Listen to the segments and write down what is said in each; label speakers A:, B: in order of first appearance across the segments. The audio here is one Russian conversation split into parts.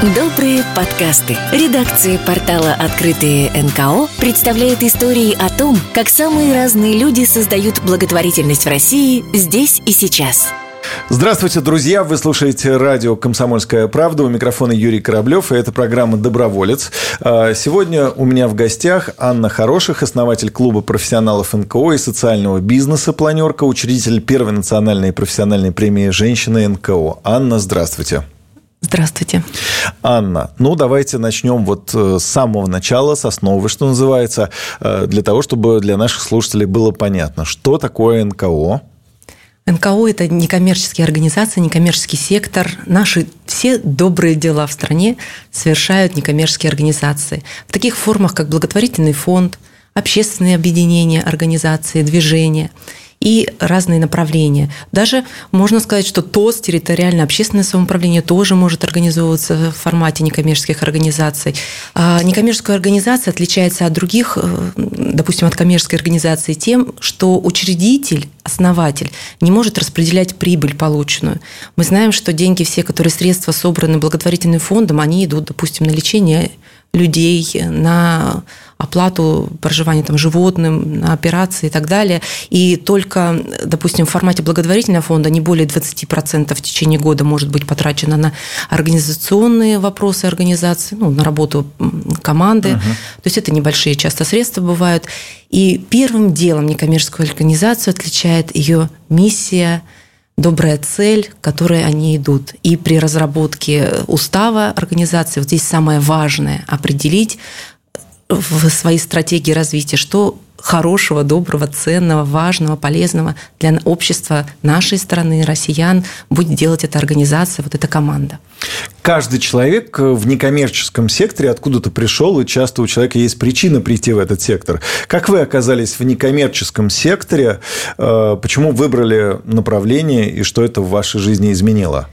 A: Добрые подкасты. Редакция портала «Открытые НКО» представляет истории о том, как самые разные люди создают благотворительность в России здесь и сейчас.
B: Здравствуйте, друзья! Вы слушаете радио «Комсомольская правда». У микрофона Юрий Кораблев, и это программа «Доброволец». А, сегодня у меня в гостях Анна Хороших, основатель клуба профессионалов НКО и социального бизнеса «Планерка», учредитель первой национальной профессиональной премии «Женщины НКО». Анна, здравствуйте!
C: Здравствуйте.
B: Анна, ну давайте начнем вот э, с самого начала, с основы, что называется, э, для того, чтобы для наших слушателей было понятно, что такое НКО.
C: НКО – это некоммерческие организации, некоммерческий сектор. Наши все добрые дела в стране совершают некоммерческие организации. В таких формах, как благотворительный фонд, общественные объединения, организации, движения – и разные направления. Даже можно сказать, что ТОС, территориальное общественное самоуправление, тоже может организовываться в формате некоммерческих организаций. А некоммерческая организация отличается от других, э, допустим, от коммерческой организации тем, что учредитель, основатель не может распределять прибыль полученную. Мы знаем, что деньги все, которые средства собраны благотворительным фондом, они идут, допустим, на лечение людей, на оплату проживания там, животным, на операции и так далее. И только, допустим, в формате благотворительного фонда не более 20% в течение года может быть потрачено на организационные вопросы организации, ну, на работу команды. Угу. То есть это небольшие часто средства бывают. И первым делом некоммерческую организацию отличает ее миссия, добрая цель, к которой они идут. И при разработке устава организации вот здесь самое важное – определить в своей стратегии развития, что хорошего, доброго, ценного, важного, полезного для общества нашей страны, россиян, будет делать эта организация, вот эта команда.
B: Каждый человек в некоммерческом секторе откуда-то пришел, и часто у человека есть причина прийти в этот сектор. Как вы оказались в некоммерческом секторе? Э, почему выбрали направление, и что это в вашей жизни изменило?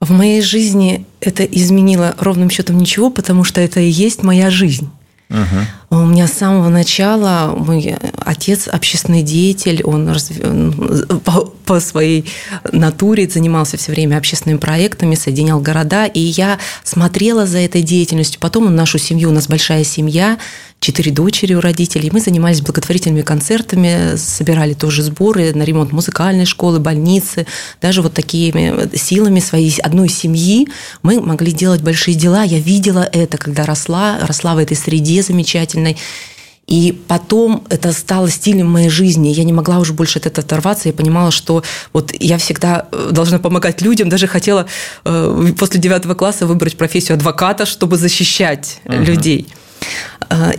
C: В моей жизни это изменило ровным счетом ничего, потому что это и есть моя жизнь. Угу. У меня с самого начала мой отец общественный деятель, он разв... по, по своей натуре занимался все время общественными проектами, соединял города, и я смотрела за этой деятельностью. Потом нашу семью, у нас большая семья, четыре дочери у родителей. Мы занимались благотворительными концертами, собирали тоже сборы на ремонт музыкальной школы, больницы. Даже вот такими силами своей одной семьи мы могли делать большие дела. Я видела это, когда росла, росла в этой среде замечательной. И потом это стало стилем моей жизни. Я не могла уже больше от этого оторваться. Я понимала, что вот я всегда э, должна помогать людям. Даже хотела э, после девятого класса выбрать профессию адвоката, чтобы защищать uh-huh. людей.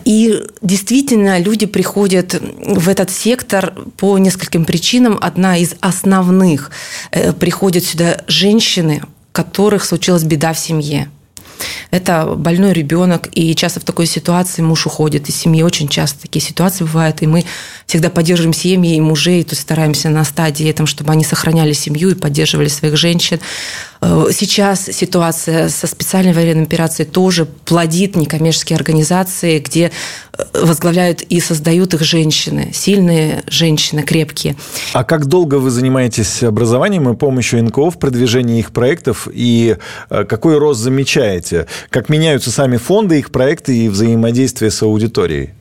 C: И действительно, люди приходят в этот сектор по нескольким причинам. Одна из основных – приходят сюда женщины, у которых случилась беда в семье это больной ребенок, и часто в такой ситуации муж уходит из семьи. Очень часто такие ситуации бывают, и мы всегда поддерживаем семьи и мужей, то есть стараемся на стадии этом, чтобы они сохраняли семью и поддерживали своих женщин. Э, сейчас ситуация со специальной военной операцией тоже плодит некоммерческие организации, где э, возглавляют и создают их женщины, сильные женщины, крепкие.
B: А как долго вы занимаетесь образованием и помощью НКО в продвижении их проектов, и э, какой рост замечаете? Как меняются сами фонды, их проекты и взаимодействие с аудиторией?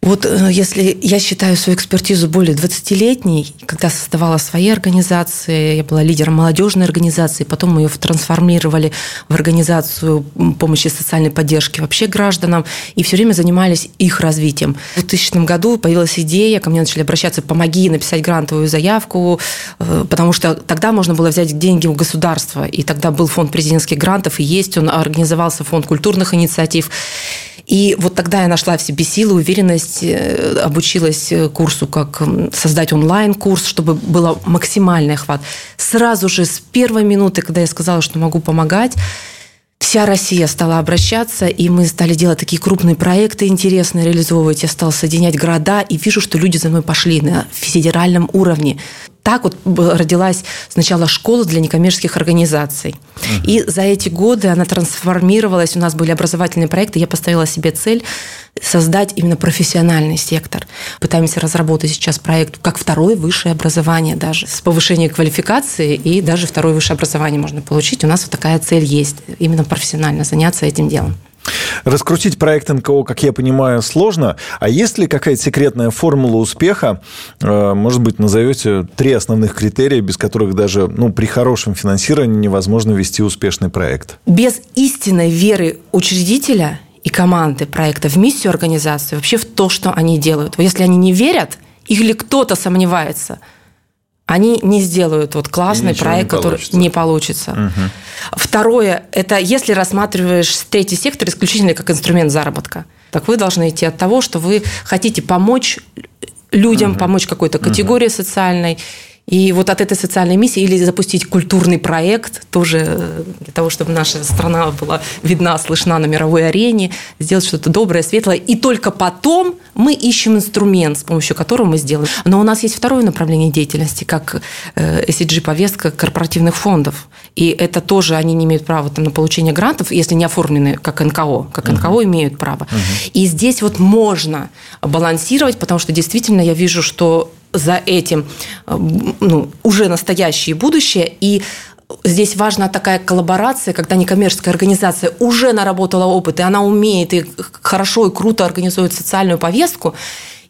C: Вот э, если я считаю свою экспертизу более 20-летней, когда создавала свои организации, я была лидером молодежной организации, потом мы ее трансформировали в организацию помощи социальной поддержки вообще гражданам, и все время занимались их развитием. В 2000 году появилась идея, ко мне начали обращаться, помоги написать грантовую заявку, э, потому что тогда можно было взять деньги у государства, и тогда был фонд президентских грантов, и есть он, организовался фонд культурных инициатив. И вот тогда я нашла в себе силы, уверенность, э, обучилась э, курсу, как создать онлайн-курс, чтобы было максимальный охват. Сразу же с первой минуты, когда я сказала, что могу помогать, вся Россия стала обращаться, и мы стали делать такие крупные проекты интересные, реализовывать. Я стала соединять города, и вижу, что люди за мной пошли на федеральном уровне так вот родилась сначала школа для некоммерческих организаций. Угу. И за эти годы она трансформировалась. У нас были образовательные проекты. Я поставила себе цель создать именно профессиональный сектор. Пытаемся разработать сейчас проект как второе высшее образование даже. С повышением квалификации и даже второе высшее образование можно получить. У нас вот такая цель есть. Именно профессионально заняться этим делом.
B: Раскрутить проект НКО, как я понимаю, сложно. А есть ли какая-то секретная формула успеха? Э, может быть, назовете три основных критерия, без которых даже ну, при хорошем финансировании невозможно вести успешный проект?
C: Без истинной веры учредителя и команды проекта в миссию организации, вообще в то, что они делают. Если они не верят или кто-то сомневается – они не сделают вот классный проект, не который не получится. Угу. Второе, это если рассматриваешь третий сектор исключительно как инструмент заработка, так вы должны идти от того, что вы хотите помочь людям, угу. помочь какой-то категории угу. социальной, и вот от этой социальной миссии или запустить культурный проект, тоже э, для того, чтобы наша страна была видна, слышна на мировой арене, сделать что-то доброе, светлое. И только потом мы ищем инструмент, с помощью которого мы сделаем. Но у нас есть второе направление деятельности, как э, корпоративных фондов. И это тоже они не имеют права там, на получение грантов, если не оформлены как НКО. Как НКО uh-huh. имеют право. Uh-huh. И здесь вот можно балансировать, потому что действительно я вижу, что за этим э, ну, уже настоящее будущее. И здесь важна такая коллаборация, когда некоммерческая организация уже наработала опыт, и она умеет и хорошо и круто организует социальную повестку,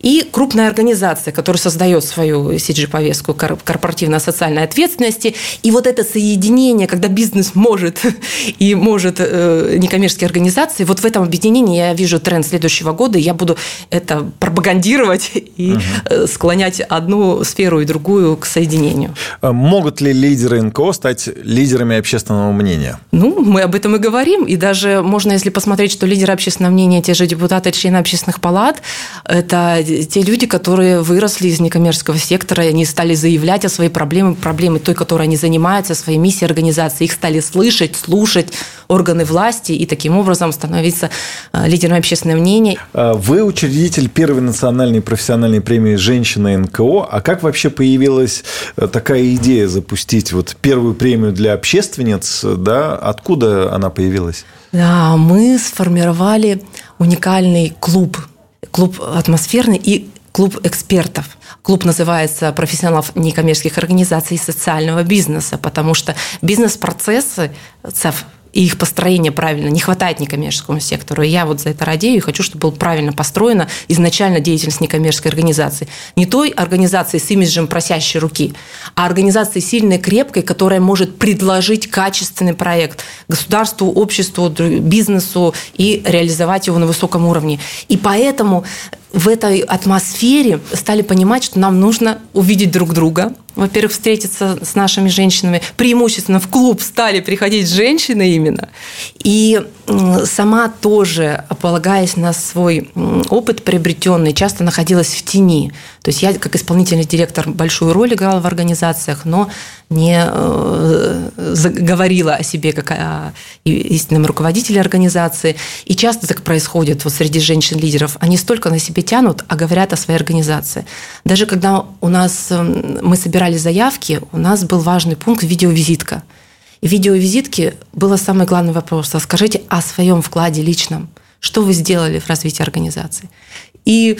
C: и крупная организация, которая создает свою CG-повестку корпоративной социальной ответственности. И вот это соединение, когда бизнес может и может э, некоммерческие организации, вот в этом объединении я вижу тренд следующего года, и я буду это пропагандировать и угу. склонять одну сферу и другую к соединению.
B: А могут ли лидеры НКО стать лидерами общественного мнения?
C: Ну, мы об этом и говорим, и даже можно, если посмотреть, что лидеры общественного мнения, те же депутаты, члены общественных палат, это те люди, которые выросли из некоммерческого сектора, они стали заявлять о своей проблеме, проблемы той, которой они занимаются, своей миссией организации, их стали слышать, слушать органы власти и таким образом становиться э, лидером общественного мнения.
B: А вы учредитель первой национальной профессиональной премии «Женщина НКО». А как вообще появилась э, такая идея запустить вот первую премию для общественниц? Да? Откуда она появилась?
C: Да, мы сформировали уникальный клуб клуб атмосферный и клуб экспертов. Клуб называется профессионалов некоммерческих организаций и социального бизнеса, потому что бизнес-процессы и их построение правильно не хватает некоммерческому сектору. И я вот за это радею и хочу, чтобы была правильно построена изначально деятельность некоммерческой организации. Не той организации с имиджем просящей руки, а организации сильной, крепкой, которая может предложить качественный проект государству, обществу, бизнесу и реализовать его на высоком уровне. И поэтому в этой атмосфере стали понимать, что нам нужно увидеть друг друга, во-первых, встретиться с нашими женщинами. Преимущественно в клуб стали приходить женщины именно. И сама тоже, полагаясь на свой опыт приобретенный, часто находилась в тени. То есть я как исполнительный директор большую роль играла в организациях, но не э, говорила о себе как о истинном руководителе организации. И часто так происходит вот среди женщин-лидеров. Они столько на себе тянут, а говорят о своей организации. Даже когда у нас мы собирали заявки, у нас был важный пункт видеовизитка. И в видеовизитке был самый главный вопрос. Расскажите о своем вкладе личном. Что вы сделали в развитии организации? И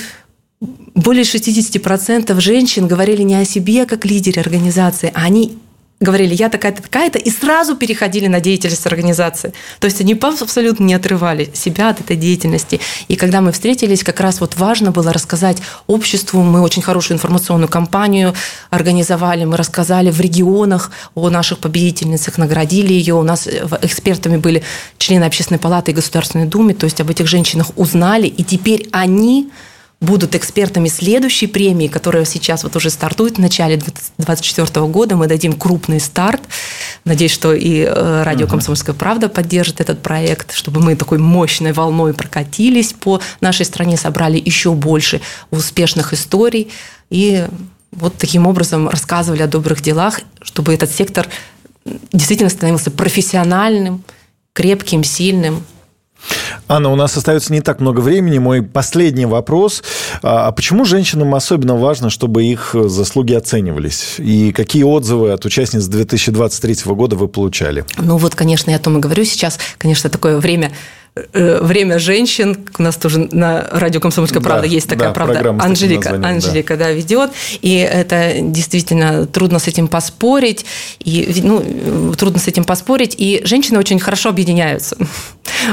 C: более 60% женщин говорили не о себе как лидере организации, а они говорили, я такая-то, такая-то, и сразу переходили на деятельность организации. То есть они абсолютно не отрывали себя от этой деятельности. И когда мы встретились, как раз вот важно было рассказать обществу, мы очень хорошую информационную кампанию организовали, мы рассказали в регионах о наших победительницах, наградили ее, у нас экспертами были члены Общественной палаты и Государственной Думы, то есть об этих женщинах узнали, и теперь они будут экспертами следующей премии, которая сейчас вот уже стартует в начале 2024 года. Мы дадим крупный старт. Надеюсь, что и э, радио «Комсомольская правда» поддержит этот проект, чтобы мы такой мощной волной прокатились по нашей стране, собрали еще больше успешных историй и вот таким образом рассказывали о добрых делах, чтобы этот сектор действительно становился профессиональным, крепким, сильным.
B: Анна, у нас остается не так много времени. Мой последний вопрос. А, а почему женщинам особенно важно, чтобы их заслуги оценивались? И какие отзывы от участниц 2023 года вы получали?
C: Ну вот, конечно, я о том и говорю сейчас. Конечно, такое время Э, время женщин. У нас тоже на радио «Комсомольская правда» да, есть такая
B: да,
C: правда. Анжелика, Анжелика, да. да, ведет. И это действительно трудно с этим поспорить. И, ну, трудно с этим поспорить. И женщины очень хорошо объединяются.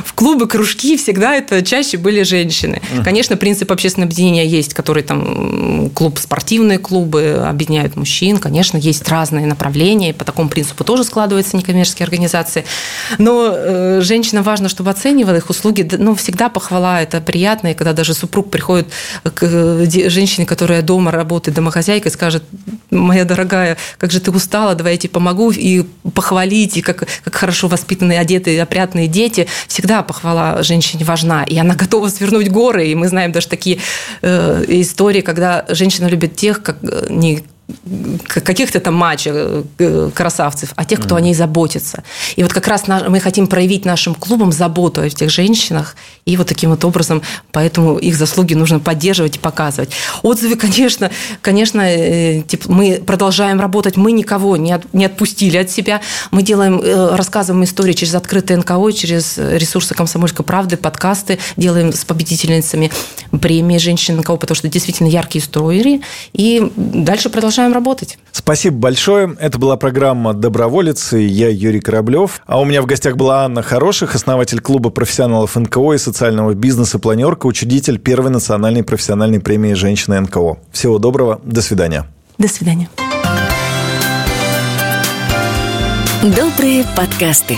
C: В клубы, кружки всегда это чаще были женщины. Конечно, принцип общественного объединения есть, который там клуб, спортивные клубы объединяют мужчин. Конечно, есть разные направления. По такому принципу тоже складываются некоммерческие организации. Но э, женщинам важно, чтобы оценивали их услуги, ну, всегда похвала, это приятно, и когда даже супруг приходит к э, женщине, которая дома работает, домохозяйкой, скажет, моя дорогая, как же ты устала, давай я тебе помогу, и похвалить, и как, как хорошо воспитанные, одетые, опрятные дети, всегда похвала женщине важна, и она готова свернуть горы, и мы знаем даже такие э, истории, когда женщина любит тех, как э, не каких-то там матчей э, красавцев, а тех, кто mm. о ней заботится. И вот как раз мы хотим проявить нашим клубам заботу о этих женщинах, и вот таким вот образом, поэтому их заслуги нужно поддерживать и показывать. Отзывы, конечно, конечно, типа, мы продолжаем работать, мы никого не, от, не отпустили от себя, мы делаем, э, рассказываем истории через открытые НКО, через ресурсы «Комсомольской правды», подкасты, делаем с победительницами премии «Женщин НКО», потому что действительно яркие истории, и дальше продолжаем продолжаем работать.
B: Спасибо большое. Это была программа «Доброволец», и я Юрий Кораблев. А у меня в гостях была Анна Хороших, основатель клуба профессионалов НКО и социального бизнеса «Планерка», учредитель первой национальной профессиональной премии «Женщины НКО». Всего доброго. До свидания.
C: До свидания.
A: Добрые подкасты.